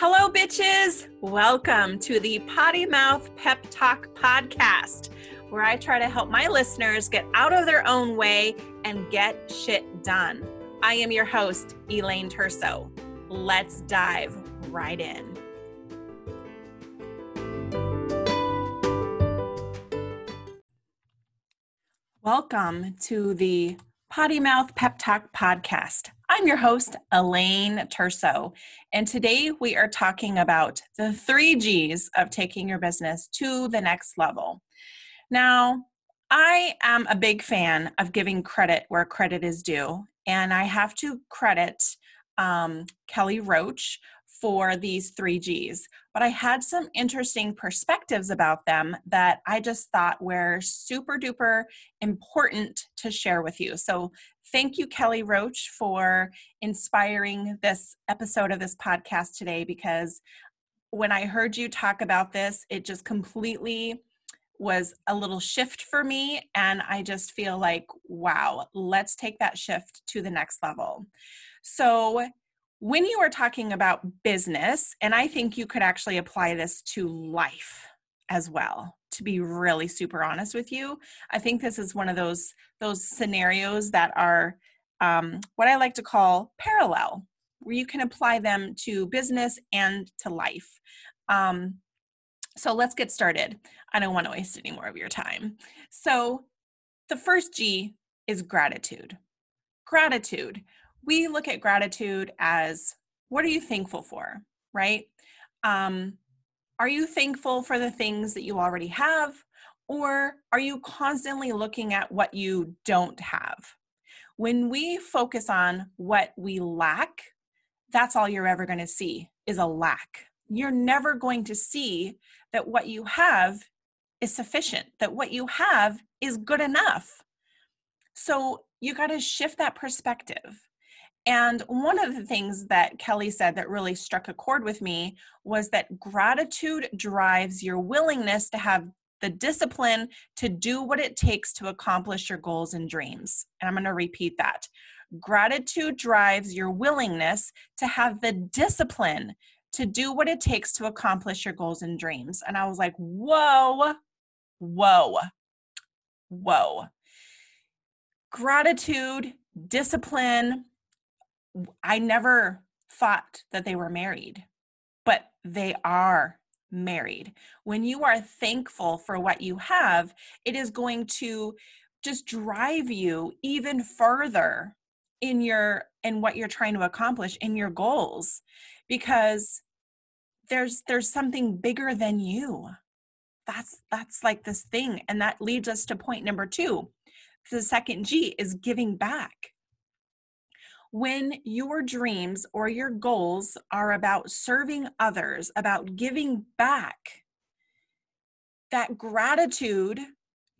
Hello, bitches. Welcome to the Potty Mouth Pep Talk podcast, where I try to help my listeners get out of their own way and get shit done. I am your host, Elaine Terso. Let's dive right in. Welcome to the Potty Mouth Pep Talk podcast. I'm your host, Elaine Terso, and today we are talking about the three G's of taking your business to the next level. Now, I am a big fan of giving credit where credit is due, and I have to credit um, Kelly Roach for these three G's, but I had some interesting perspectives about them that I just thought were super duper important to share with you. So, thank you, Kelly Roach, for inspiring this episode of this podcast today because when I heard you talk about this, it just completely was a little shift for me. And I just feel like, wow, let's take that shift to the next level. So, when you are talking about business, and I think you could actually apply this to life as well to be really super honest with you i think this is one of those those scenarios that are um, what i like to call parallel where you can apply them to business and to life. Um, so let's get started. I don't want to waste any more of your time. So the first g is gratitude. Gratitude we look at gratitude as what are you thankful for, right? Um, are you thankful for the things that you already have, or are you constantly looking at what you don't have? When we focus on what we lack, that's all you're ever going to see is a lack. You're never going to see that what you have is sufficient, that what you have is good enough. So you got to shift that perspective. And one of the things that Kelly said that really struck a chord with me was that gratitude drives your willingness to have the discipline to do what it takes to accomplish your goals and dreams. And I'm going to repeat that. Gratitude drives your willingness to have the discipline to do what it takes to accomplish your goals and dreams. And I was like, whoa, whoa, whoa. Gratitude, discipline, I never thought that they were married, but they are married. When you are thankful for what you have, it is going to just drive you even further in your in what you're trying to accomplish in your goals because there's there's something bigger than you. That's that's like this thing and that leads us to point number 2 the second g is giving back when your dreams or your goals are about serving others, about giving back, that gratitude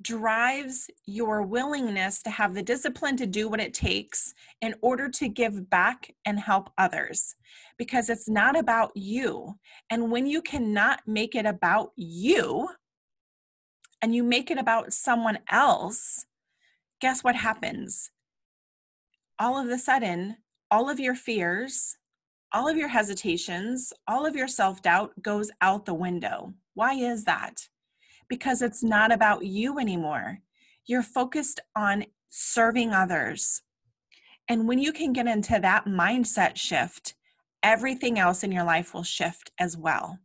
drives your willingness to have the discipline to do what it takes in order to give back and help others because it's not about you. And when you cannot make it about you and you make it about someone else, guess what happens? All of a sudden, all of your fears, all of your hesitations, all of your self doubt goes out the window. Why is that? Because it's not about you anymore. You're focused on serving others. And when you can get into that mindset shift, everything else in your life will shift as well.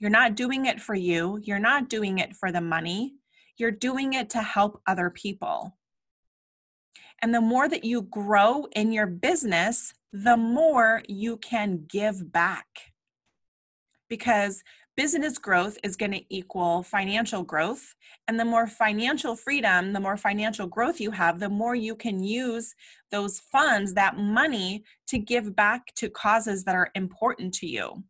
You're not doing it for you, you're not doing it for the money, you're doing it to help other people. And the more that you grow in your business, the more you can give back. Because business growth is going to equal financial growth. And the more financial freedom, the more financial growth you have, the more you can use those funds, that money, to give back to causes that are important to you.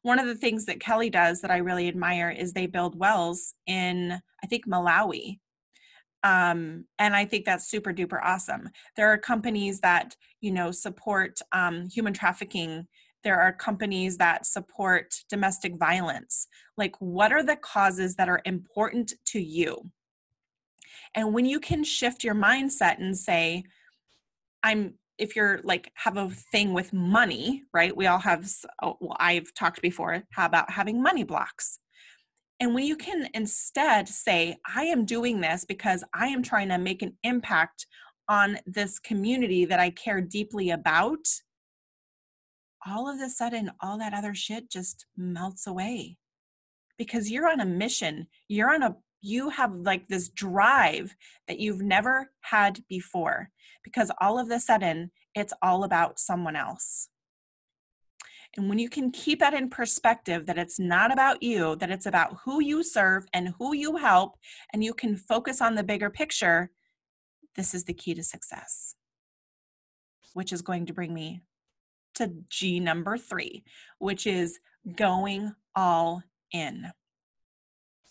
One of the things that Kelly does that I really admire is they build wells in, I think, Malawi um, and i think that's super duper awesome there are companies that you know support um, human trafficking there are companies that support domestic violence like what are the causes that are important to you and when you can shift your mindset and say i'm if you're like have a thing with money, right? We all have oh, well I've talked before how about having money blocks. And when you can instead say, I am doing this because I am trying to make an impact on this community that I care deeply about, all of a sudden, all that other shit just melts away because you're on a mission. You're on a, you have like this drive that you've never had before because all of a sudden, it's all about someone else. And when you can keep that in perspective, that it's not about you, that it's about who you serve and who you help, and you can focus on the bigger picture, this is the key to success, which is going to bring me to G number three, which is going all in.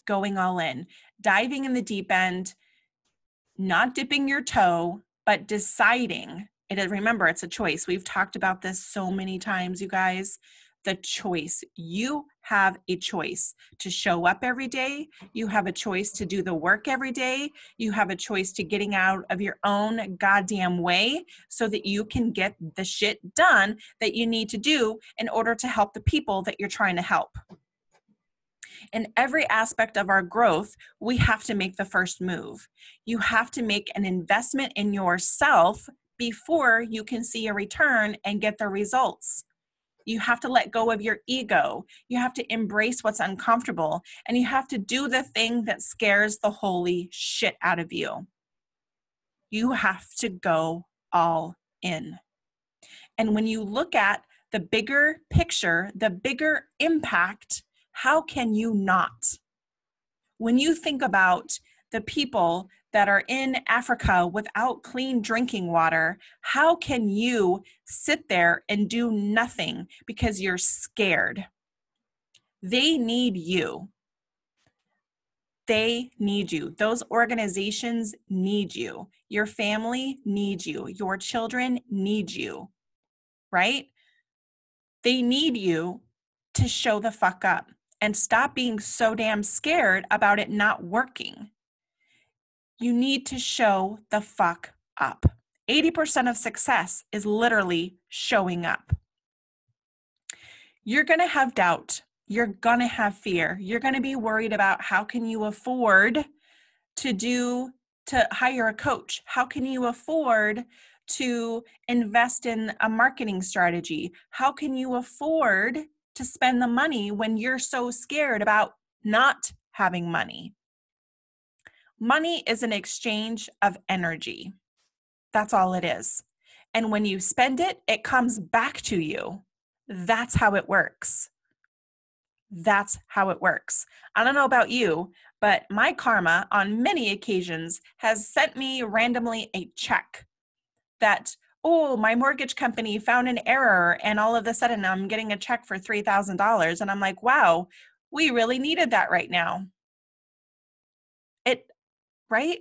Going all in, diving in the deep end, not dipping your toe, but deciding is remember it's a choice. We've talked about this so many times you guys. The choice. You have a choice to show up every day. You have a choice to do the work every day. You have a choice to getting out of your own goddamn way so that you can get the shit done that you need to do in order to help the people that you're trying to help. In every aspect of our growth, we have to make the first move. You have to make an investment in yourself before you can see a return and get the results. You have to let go of your ego. You have to embrace what's uncomfortable. And you have to do the thing that scares the holy shit out of you. You have to go all in. And when you look at the bigger picture, the bigger impact, how can you not? When you think about the people that are in Africa without clean drinking water, how can you sit there and do nothing because you're scared? They need you. They need you. Those organizations need you. Your family needs you. Your children need you, right? They need you to show the fuck up and stop being so damn scared about it not working you need to show the fuck up. 80% of success is literally showing up. You're going to have doubt. You're going to have fear. You're going to be worried about how can you afford to do to hire a coach? How can you afford to invest in a marketing strategy? How can you afford to spend the money when you're so scared about not having money? Money is an exchange of energy. That's all it is. And when you spend it, it comes back to you. That's how it works. That's how it works. I don't know about you, but my karma on many occasions has sent me randomly a check that, oh, my mortgage company found an error, and all of a sudden I'm getting a check for $3,000. And I'm like, wow, we really needed that right now. Right?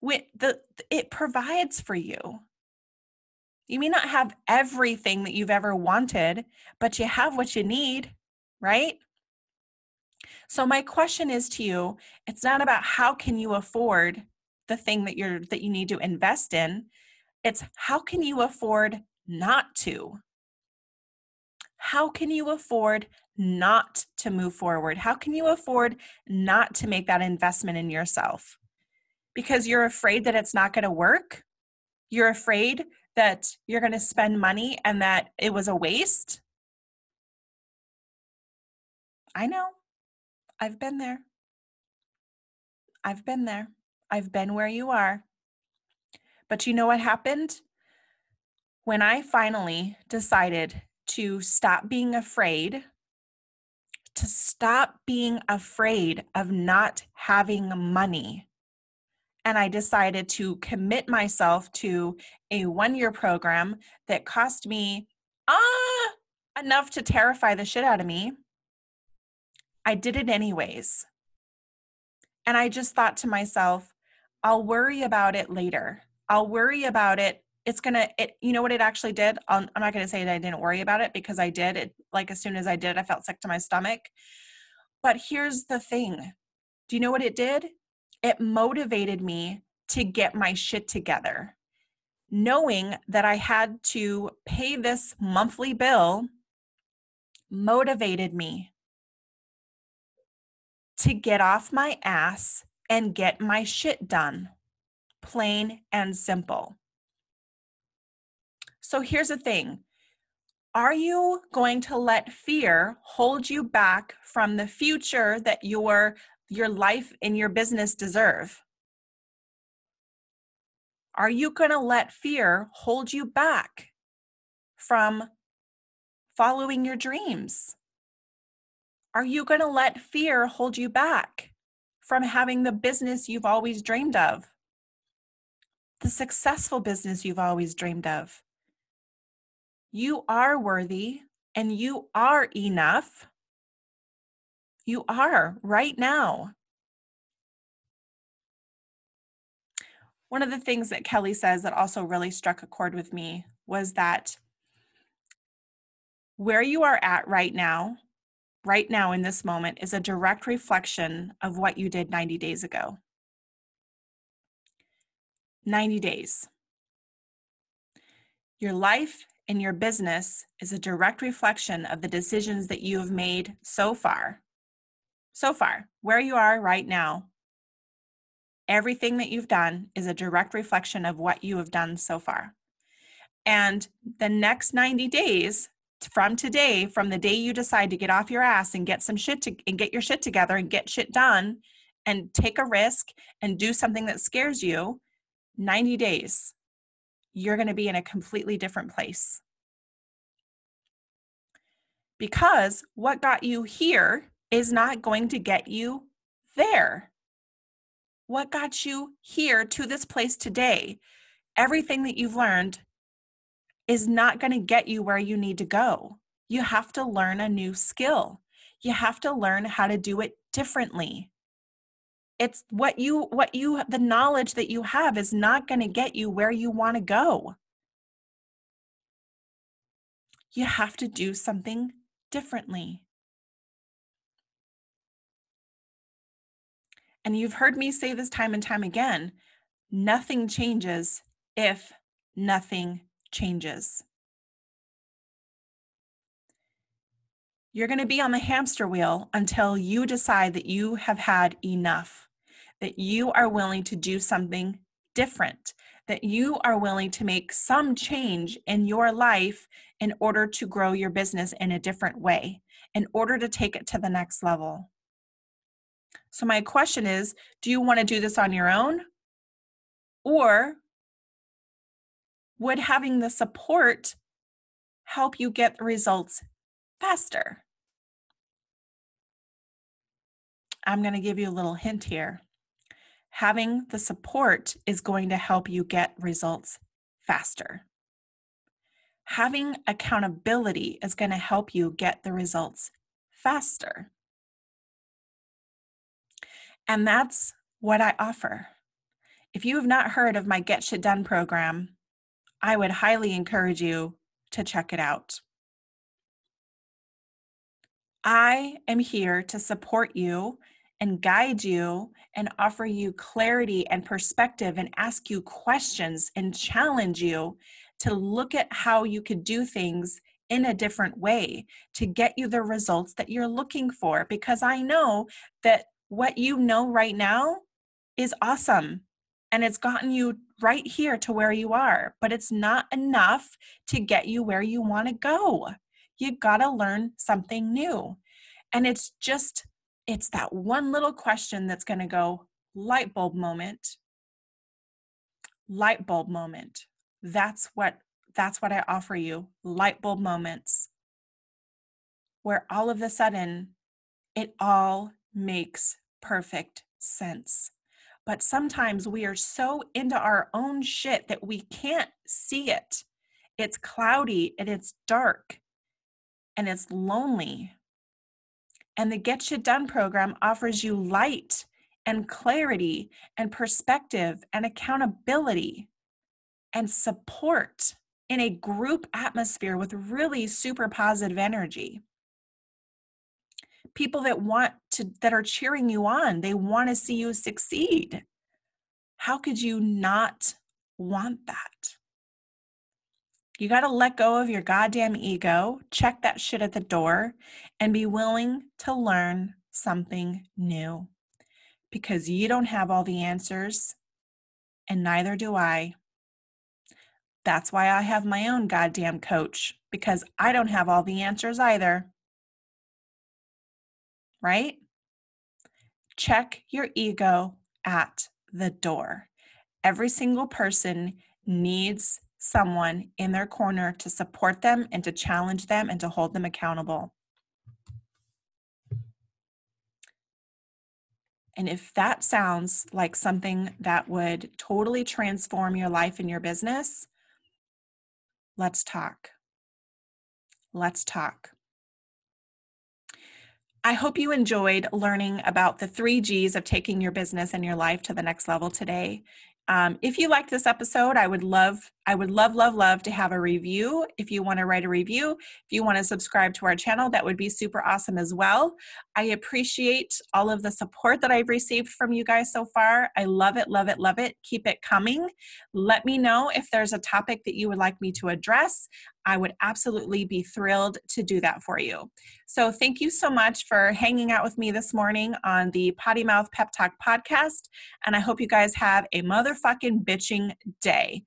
With the it provides for you. You may not have everything that you've ever wanted, but you have what you need, right? So my question is to you, it's not about how can you afford the thing that you're that you need to invest in. It's how can you afford not to? How can you afford not to move forward? How can you afford not to make that investment in yourself? Because you're afraid that it's not going to work. You're afraid that you're going to spend money and that it was a waste. I know. I've been there. I've been there. I've been where you are. But you know what happened? When I finally decided to stop being afraid, to stop being afraid of not having money, and I decided to commit myself to a one year program that cost me ah enough to terrify the shit out of me. I did it anyways. And I just thought to myself, I'll worry about it later. I'll worry about it. It's gonna, it, you know what it actually did? i am not gonna say that I didn't worry about it because I did. It like as soon as I did, I felt sick to my stomach. But here's the thing. Do you know what it did? It motivated me to get my shit together. knowing that I had to pay this monthly bill motivated me to get off my ass and get my shit done. Plain and simple. So here's the thing Are you going to let fear hold you back from the future that your, your life and your business deserve? Are you going to let fear hold you back from following your dreams? Are you going to let fear hold you back from having the business you've always dreamed of? The successful business you've always dreamed of? You are worthy and you are enough. You are right now. One of the things that Kelly says that also really struck a chord with me was that where you are at right now, right now in this moment, is a direct reflection of what you did 90 days ago. 90 days. Your life and your business is a direct reflection of the decisions that you have made so far. So far, where you are right now, everything that you've done is a direct reflection of what you have done so far. And the next 90 days from today, from the day you decide to get off your ass and get some shit to and get your shit together and get shit done and take a risk and do something that scares you, 90 days, you're going to be in a completely different place. Because what got you here is not going to get you there. What got you here to this place today? Everything that you've learned is not going to get you where you need to go. You have to learn a new skill. You have to learn how to do it differently. It's what you, what you, the knowledge that you have is not going to get you where you want to go. You have to do something differently. And you've heard me say this time and time again nothing changes if nothing changes. You're going to be on the hamster wheel until you decide that you have had enough, that you are willing to do something different, that you are willing to make some change in your life in order to grow your business in a different way, in order to take it to the next level. So, my question is do you want to do this on your own? Or would having the support help you get the results faster? I'm going to give you a little hint here. Having the support is going to help you get results faster. Having accountability is going to help you get the results faster. And that's what I offer. If you have not heard of my Get Shit Done program, I would highly encourage you to check it out. I am here to support you and guide you and offer you clarity and perspective and ask you questions and challenge you to look at how you could do things in a different way to get you the results that you're looking for. Because I know that what you know right now is awesome and it's gotten you right here to where you are, but it's not enough to get you where you want to go. You got to learn something new. And it's just, it's that one little question that's going to go light bulb moment. Light bulb moment. That's what that's what I offer you. Light bulb moments where all of a sudden it all makes perfect sense. But sometimes we are so into our own shit that we can't see it. It's cloudy and it's dark and it's lonely. And the Get Shit Done program offers you light and clarity and perspective and accountability and support in a group atmosphere with really super positive energy people that want to that are cheering you on they want to see you succeed how could you not want that You got to let go of your goddamn ego, check that shit at the door, and be willing to learn something new. Because you don't have all the answers, and neither do I. That's why I have my own goddamn coach, because I don't have all the answers either. Right? Check your ego at the door. Every single person needs someone in their corner to support them and to challenge them and to hold them accountable. And if that sounds like something that would totally transform your life and your business, let's talk. Let's talk. I hope you enjoyed learning about the three G's of taking your business and your life to the next level today. Um, if you like this episode, I would love, I would love, love, love to have a review. If you want to write a review, if you want to subscribe to our channel, that would be super awesome as well. I appreciate all of the support that I've received from you guys so far. I love it, love it, love it. Keep it coming. Let me know if there's a topic that you would like me to address. I would absolutely be thrilled to do that for you. So, thank you so much for hanging out with me this morning on the Potty Mouth Pep Talk podcast. And I hope you guys have a motherfucking bitching day.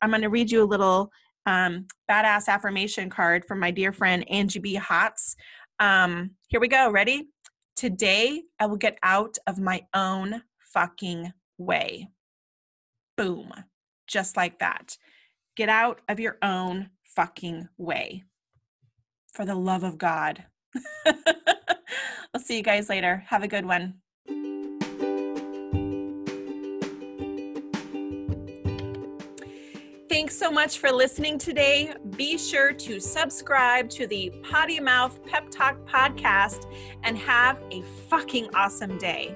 I'm going to read you a little um, badass affirmation card from my dear friend Angie B. Hotz. Um, here we go. Ready? Today, I will get out of my own fucking way. Boom. Just like that. Get out of your own fucking way. For the love of God. I'll see you guys later. Have a good one. Thanks so much for listening today. Be sure to subscribe to the Potty Mouth Pep Talk podcast and have a fucking awesome day.